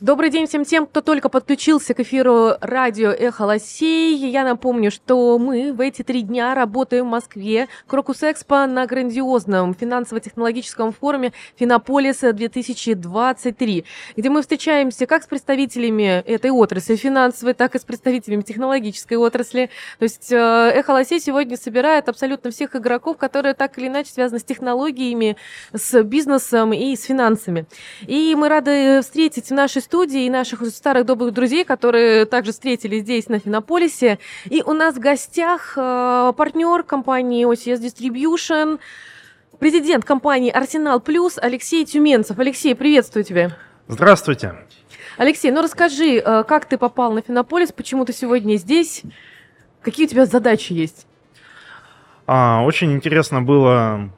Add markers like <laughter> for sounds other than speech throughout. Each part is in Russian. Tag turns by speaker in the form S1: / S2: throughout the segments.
S1: Добрый день всем тем, кто только подключился к эфиру радио «Эхо Лосей». Я напомню, что мы в эти три дня работаем в Москве. Крокус Экспо на грандиозном финансово-технологическом форуме «Финополис-2023», где мы встречаемся как с представителями этой отрасли финансовой, так и с представителями технологической отрасли. То есть э, «Эхо Лосей» сегодня собирает абсолютно всех игроков, которые так или иначе связаны с технологиями, с бизнесом и с финансами. И мы рады встретить в нашей студии и наших старых добрых друзей, которые также встретились здесь, на Финополисе. И у нас в гостях э, партнер компании OCS Distribution, президент компании Арсенал Плюс Алексей Тюменцев. Алексей, приветствую тебя.
S2: Здравствуйте.
S1: Алексей, ну расскажи, э, как ты попал на Финополис, почему ты сегодня здесь, какие у тебя задачи есть?
S2: А, очень интересно было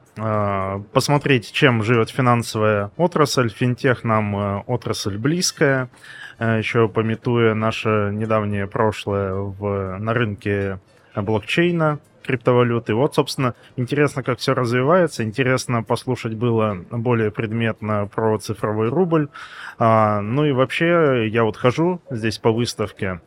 S2: посмотреть, чем живет финансовая отрасль. Финтех нам э, отрасль близкая, э, еще пометуя наше недавнее прошлое в, на рынке блокчейна, криптовалюты. Вот, собственно, интересно, как все развивается. Интересно послушать было более предметно про цифровой рубль. А, ну и вообще, я вот хожу здесь по выставке,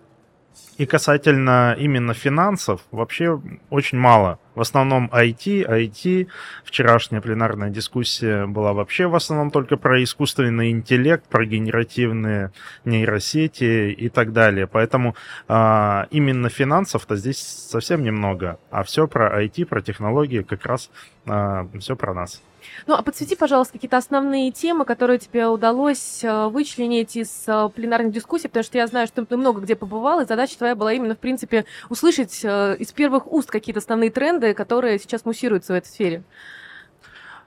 S2: и касательно именно финансов, вообще очень мало. В основном IT, IT. Вчерашняя пленарная дискуссия была вообще в основном только про искусственный интеллект, про генеративные нейросети и так далее. Поэтому а, именно финансов-то здесь совсем немного. А все про IT, про технологии, как раз а, все про нас.
S1: Ну, а подсвети, пожалуйста, какие-то основные темы, которые тебе удалось э, вычленить из э, пленарных дискуссий, потому что я знаю, что ты много где побывал, и задача твоя была именно, в принципе, услышать э, из первых уст какие-то основные тренды, которые сейчас муссируются в этой сфере.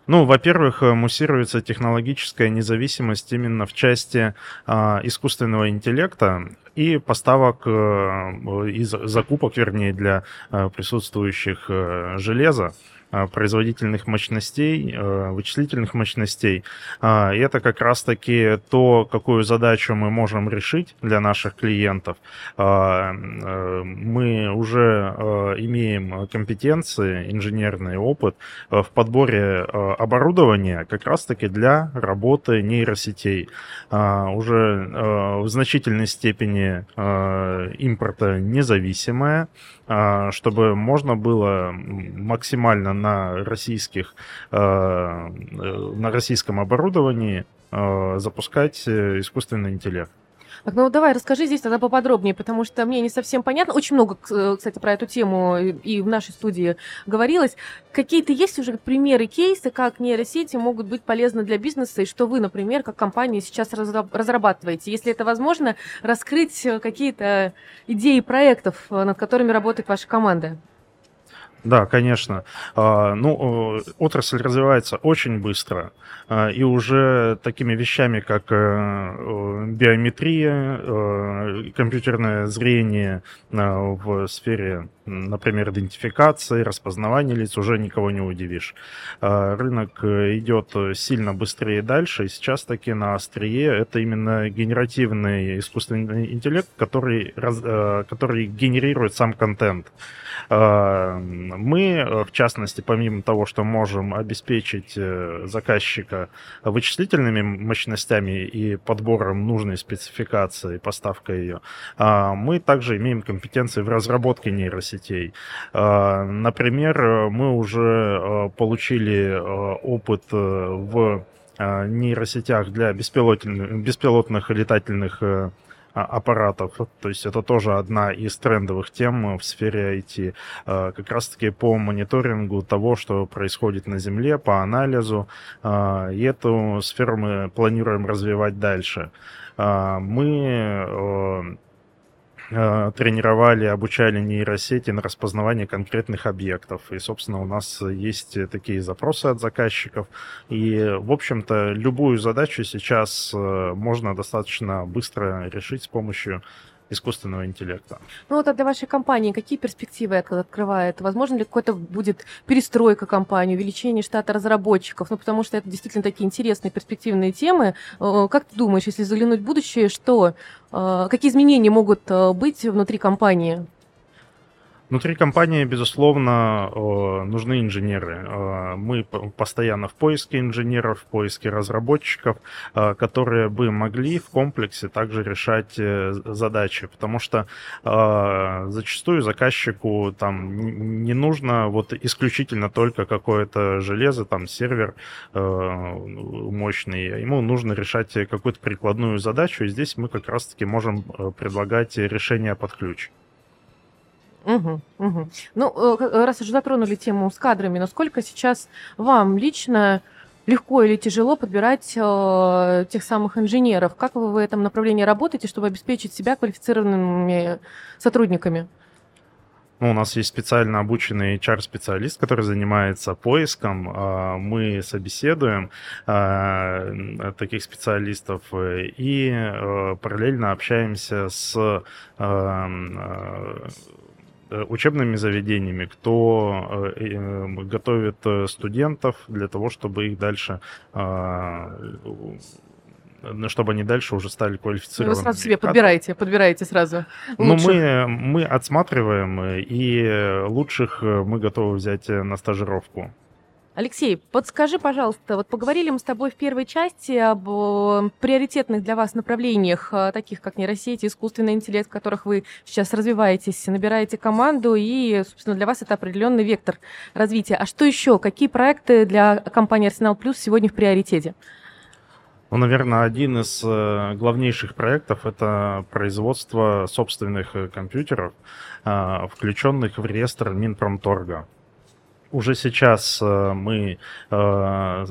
S2: Ну, во-первых, муссируется технологическая независимость именно в части э, искусственного интеллекта и поставок э, и закупок, вернее, для э, присутствующих э, железа. Э, производительных мощностей, э, вычислительных мощностей. А, это как раз-таки то, какую задачу мы можем решить для наших клиентов. А, э, мы уже имеем компетенции, инженерный опыт в подборе оборудования как раз-таки для работы нейросетей. А, уже в значительной степени импорта независимая, чтобы можно было максимально на российских, э, на российском оборудовании э, запускать э, искусственный интеллект.
S1: Так, ну давай расскажи здесь тогда поподробнее, потому что мне не совсем понятно. Очень много, кстати, про эту тему и в нашей студии говорилось. Какие-то есть уже примеры, кейсы, как нейросети могут быть полезны для бизнеса, и что вы, например, как компания сейчас разрабатываете? Если это возможно, раскрыть какие-то идеи проектов, над которыми работает ваша команда.
S2: Да, конечно. А, ну, отрасль развивается очень быстро, а, и уже такими вещами, как э, биометрия, э, компьютерное зрение а, в сфере, например, идентификации, распознавания лиц, уже никого не удивишь. Рынок идет сильно быстрее дальше, и сейчас таки на острие это именно генеративный искусственный интеллект, который, э, который генерирует сам контент. Мы, э, в частности, помимо того, что можем обеспечить э, заказчика вычислительными мощностями и подбором нужной спецификации, поставкой ее, а, мы также имеем компетенции в разработке нейросетей. А, например, мы уже э, получили опыт в нейросетях для беспилотных, беспилотных летательных аппаратов. То есть это тоже одна из трендовых тем в сфере IT. А, как раз-таки по мониторингу того, что происходит на Земле, по анализу. А, и эту сферу мы планируем развивать дальше. Мы тренировали, обучали нейросети на распознавание конкретных объектов. И, собственно, у нас есть такие запросы от заказчиков. И, в общем-то, любую задачу сейчас э, можно достаточно быстро решить с помощью искусственного интеллекта.
S1: Ну вот а для вашей компании какие перспективы это открывает? Возможно ли какой-то будет перестройка компании, увеличение штата разработчиков? Ну потому что это действительно такие интересные перспективные темы. Э, как ты думаешь, если заглянуть в будущее, что, э, какие изменения могут э, быть внутри компании?
S2: Внутри компании, безусловно, нужны инженеры. Мы постоянно в поиске инженеров, в поиске разработчиков, которые бы могли в комплексе также решать э, задачи, потому что зачастую заказчику там не нужно вот исключительно только какое-то железо, там сервер э, мощный, ему нужно решать какую-то прикладную задачу, и здесь мы как раз-таки можем э, предлагать решение под ключ.
S1: Угу, угу. Ну, э, раз уже затронули тему с кадрами, насколько сейчас вам лично легко или тяжело подбирать э, тех самых инженеров? Как вы в этом направлении работаете, чтобы обеспечить себя квалифицированными сотрудниками?
S2: Ну, у нас есть специально обученный HR-специалист, который занимается поиском. А, мы собеседуем а, таких специалистов и э, параллельно общаемся с Э, учебными заведениями, кто э, э, готовит студентов для того, чтобы их дальше а, чтобы они дальше уже стали квалифицированными.
S1: Вы сразу себе подбираете, подбираете сразу.
S2: Ну, мы, мы отсматриваем, и лучших мы готовы взять на стажировку.
S1: Алексей, подскажи, пожалуйста, вот поговорили мы с тобой в первой части об э, приоритетных для вас направлениях, э, таких как нейросети, искусственный интеллект, в которых вы сейчас развиваетесь, набираете команду, и, собственно, для вас это определенный вектор развития. А что еще? Какие проекты для компании Арсенал Плюс сегодня в приоритете?
S2: Ну, наверное, один из э, главнейших проектов это производство собственных компьютеров, включенных в реестр Минпромторга уже сейчас э, мы э,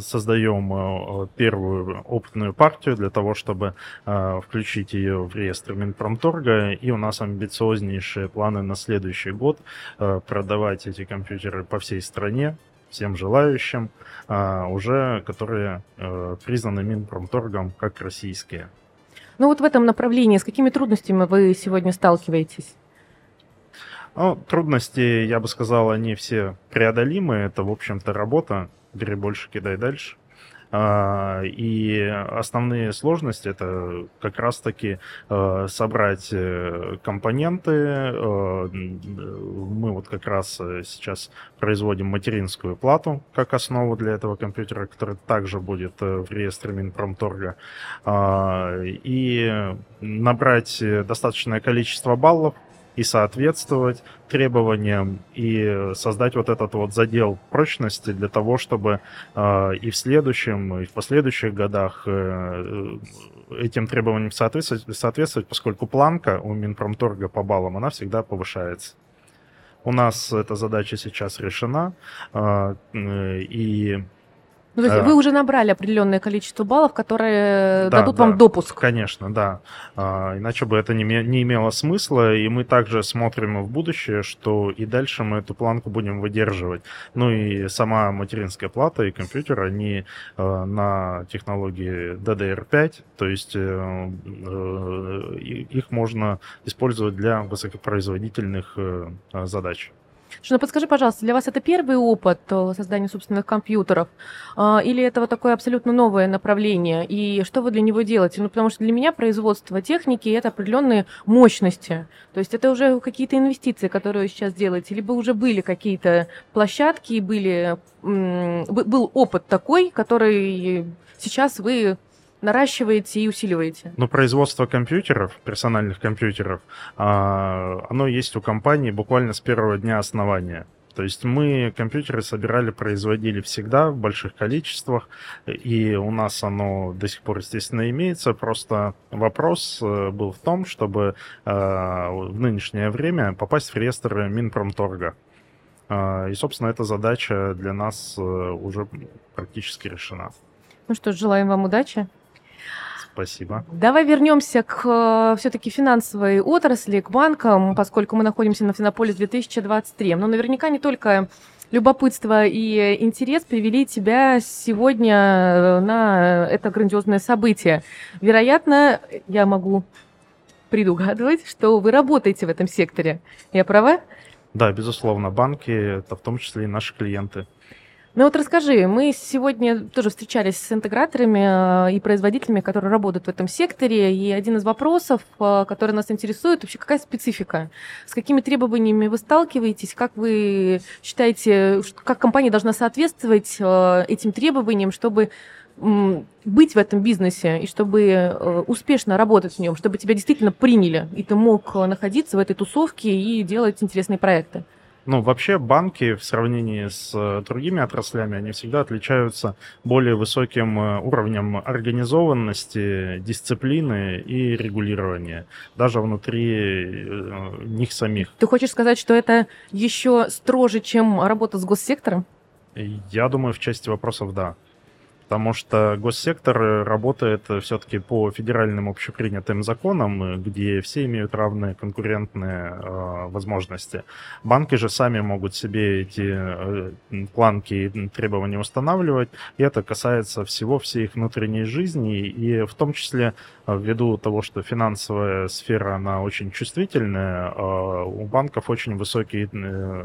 S2: создаем э, первую опытную партию для того, чтобы включить ее в реестр Минпромторга, и у нас амбициознейшие планы на следующий год продавать эти компьютеры по всей стране, всем желающим, уже которые признаны Минпромторгом как российские.
S1: Ну вот в этом направлении с какими трудностями вы сегодня сталкиваетесь?
S2: Ну, трудности, я бы сказал, они все преодолимы. Это, в общем-то, работа. Бери больше, кидай дальше. А, и основные сложности это как раз-таки э, собрать э, компоненты. Э, мы вот как раз сейчас производим материнскую плату как основу для этого компьютера, который также будет в реестре Минпромторга. А, и набрать достаточное количество баллов и соответствовать требованиям и создать вот этот вот задел прочности для того, чтобы э, и в следующем, и в последующих годах э, этим требованиям соответствовать, соответствовать, поскольку планка у Минпромторга по баллам, она всегда повышается. У нас эта задача сейчас решена, э, и
S1: ну, то есть а, вы уже набрали определенное количество баллов, которые да, дадут да, вам допуск.
S2: Конечно, да. А, иначе бы это не, не имело смысла. И мы также смотрим в будущее, что и дальше мы эту планку будем выдерживать. Ну и сама материнская плата и компьютер, они а, на технологии DDR5, то есть а, их можно использовать для высокопроизводительных а, задач.
S1: Ну подскажи, пожалуйста, для вас это первый опыт э, создания собственных компьютеров а, или это вот такое абсолютно новое направление? И что вы для него делаете? Ну, потому что для меня производство техники – это определенные мощности. То есть это уже какие-то инвестиции, которые вы сейчас делаете, либо уже были какие-то площадки, были, был опыт такой, который сейчас вы наращиваете и усиливаете?
S2: Ну, производство компьютеров, персональных компьютеров, а, оно есть у компании буквально с первого дня основания. То есть мы компьютеры собирали, производили всегда в больших количествах, и у нас оно до сих пор, естественно, имеется. Просто вопрос э, был в том, чтобы э, в нынешнее время попасть в реестр Минпромторга. Э, и, собственно, эта задача для нас уже практически решена.
S1: Ну что ж, желаем вам удачи.
S2: Спасибо.
S1: Давай вернемся к э, все-таки финансовой отрасли, к банкам, поскольку мы находимся на Финополис 2023. Но наверняка не только любопытство и интерес привели тебя сегодня э, на это грандиозное событие. Вероятно, я могу предугадывать, что вы работаете в этом секторе. Я права?
S2: Да, безусловно, банки это в том числе и наши клиенты.
S1: Ну вот расскажи, мы сегодня тоже встречались с интеграторами э, и производителями, которые работают в этом секторе, и один из вопросов, э, который нас интересует, вообще какая специфика? С какими требованиями вы сталкиваетесь? Как вы считаете, как компания должна соответствовать э, этим требованиям, чтобы быть в этом бизнесе и чтобы успешно работать в нем, чтобы тебя действительно приняли, и ты мог находиться в этой тусовке и делать интересные проекты?
S2: Ну, вообще банки в сравнении с э, другими отраслями, они всегда отличаются более высоким э, уровнем организованности, дисциплины и регулирования, даже внутри э, них самих.
S1: Ты хочешь сказать, что это еще строже, чем работа с госсектором?
S2: Я думаю, в части вопросов да потому что госсектор работает все-таки по федеральным общепринятым законам, где все имеют равные конкурентные э, возможности. Банки же сами могут себе эти э, планки и требования устанавливать, и это касается всего всей их внутренней жизни, и в том числе э, ввиду того, что финансовая сфера, она очень чувствительная, э, у банков очень высокие, э,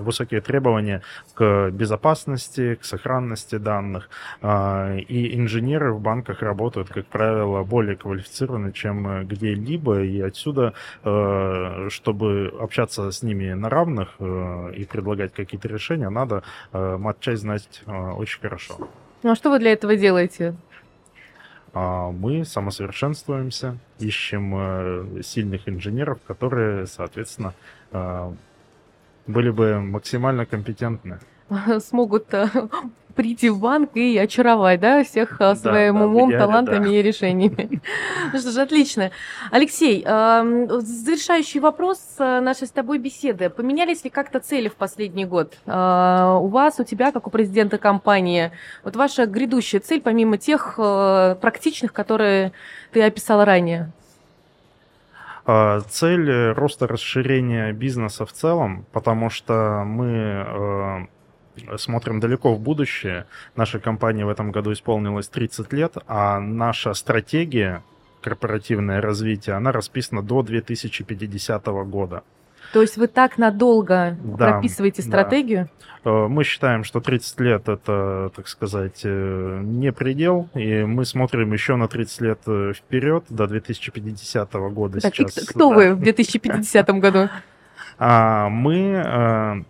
S2: высокие требования к безопасности, к сохранности данных, э, и инженеры в банках работают, как правило, более квалифицированно, чем э, где-либо, и отсюда, э, чтобы общаться с ними на равных э, и предлагать какие-то решения, надо матчасть знать очень хорошо.
S1: Ну а что вы для этого делаете?
S2: А, мы самосовершенствуемся, ищем сильных инженеров, которые, соответственно, были бы максимально компетентны. <laughs>
S1: Смогут прийти в банк и очаровать, да, всех да, своим да, умом, талантами да. и решениями. Ну <laughs> что ж, отлично. Алексей, завершающий вопрос э, нашей с тобой беседы. Поменялись ли как-то цели в последний год? А, у вас, у тебя, как у президента компании, вот ваша грядущая цель, помимо тех э, практичных, которые ты описала ранее?
S2: А, цель роста расширения бизнеса в целом, потому что мы э, смотрим далеко в будущее. Нашей компании в этом году исполнилось 30 лет, а наша стратегия корпоративное развитие, она расписана до 2050 года.
S1: То есть вы так надолго да, прописываете стратегию?
S2: Да. Э, мы считаем, что 30 лет это, так сказать, э, не предел, и мы смотрим еще на 30 лет э, вперед, до 2050 года так, сейчас.
S1: кто да. вы в 2050 году? <laughs>
S2: А, мы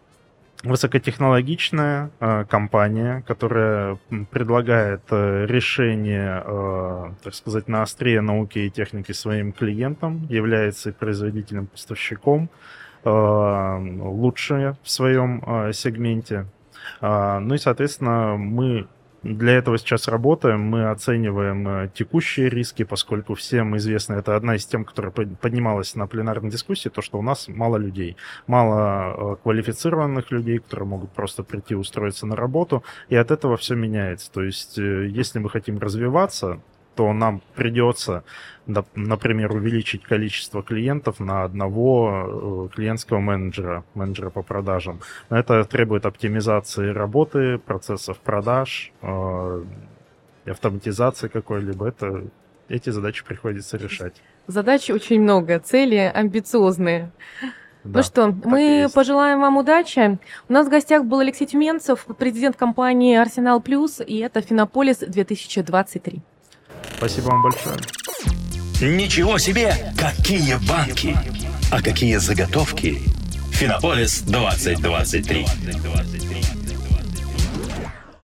S2: высокотехнологичная э, компания, которая предлагает э, решения, э, так сказать, на острие науки и техники своим клиентам, является производителем, поставщиком, э, лучшее в своем э, сегменте. Э, ну и, соответственно, мы для этого сейчас работаем, мы оцениваем э, текущие риски, поскольку всем известно, это одна из тем, которая поднималась на пленарной дискуссии, то, что у нас мало людей, мало э, квалифицированных людей, которые могут просто прийти устроиться на работу, и от этого все меняется. То есть, э, если мы хотим развиваться, то нам придется, например, увеличить количество клиентов на одного э, клиентского менеджера, менеджера по продажам. Это требует оптимизации работы, процессов продаж, э, автоматизации какой-либо. Это, эти задачи приходится решать.
S1: Задач очень много, цели амбициозные. Да, ну что, мы пожелаем вам удачи. У нас в гостях был Алексей Тюменцев, президент компании Арсенал Плюс, и это Финополис 2023.
S2: Спасибо вам большое.
S3: Ничего себе! Какие банки! А какие заготовки? Финополис 2023.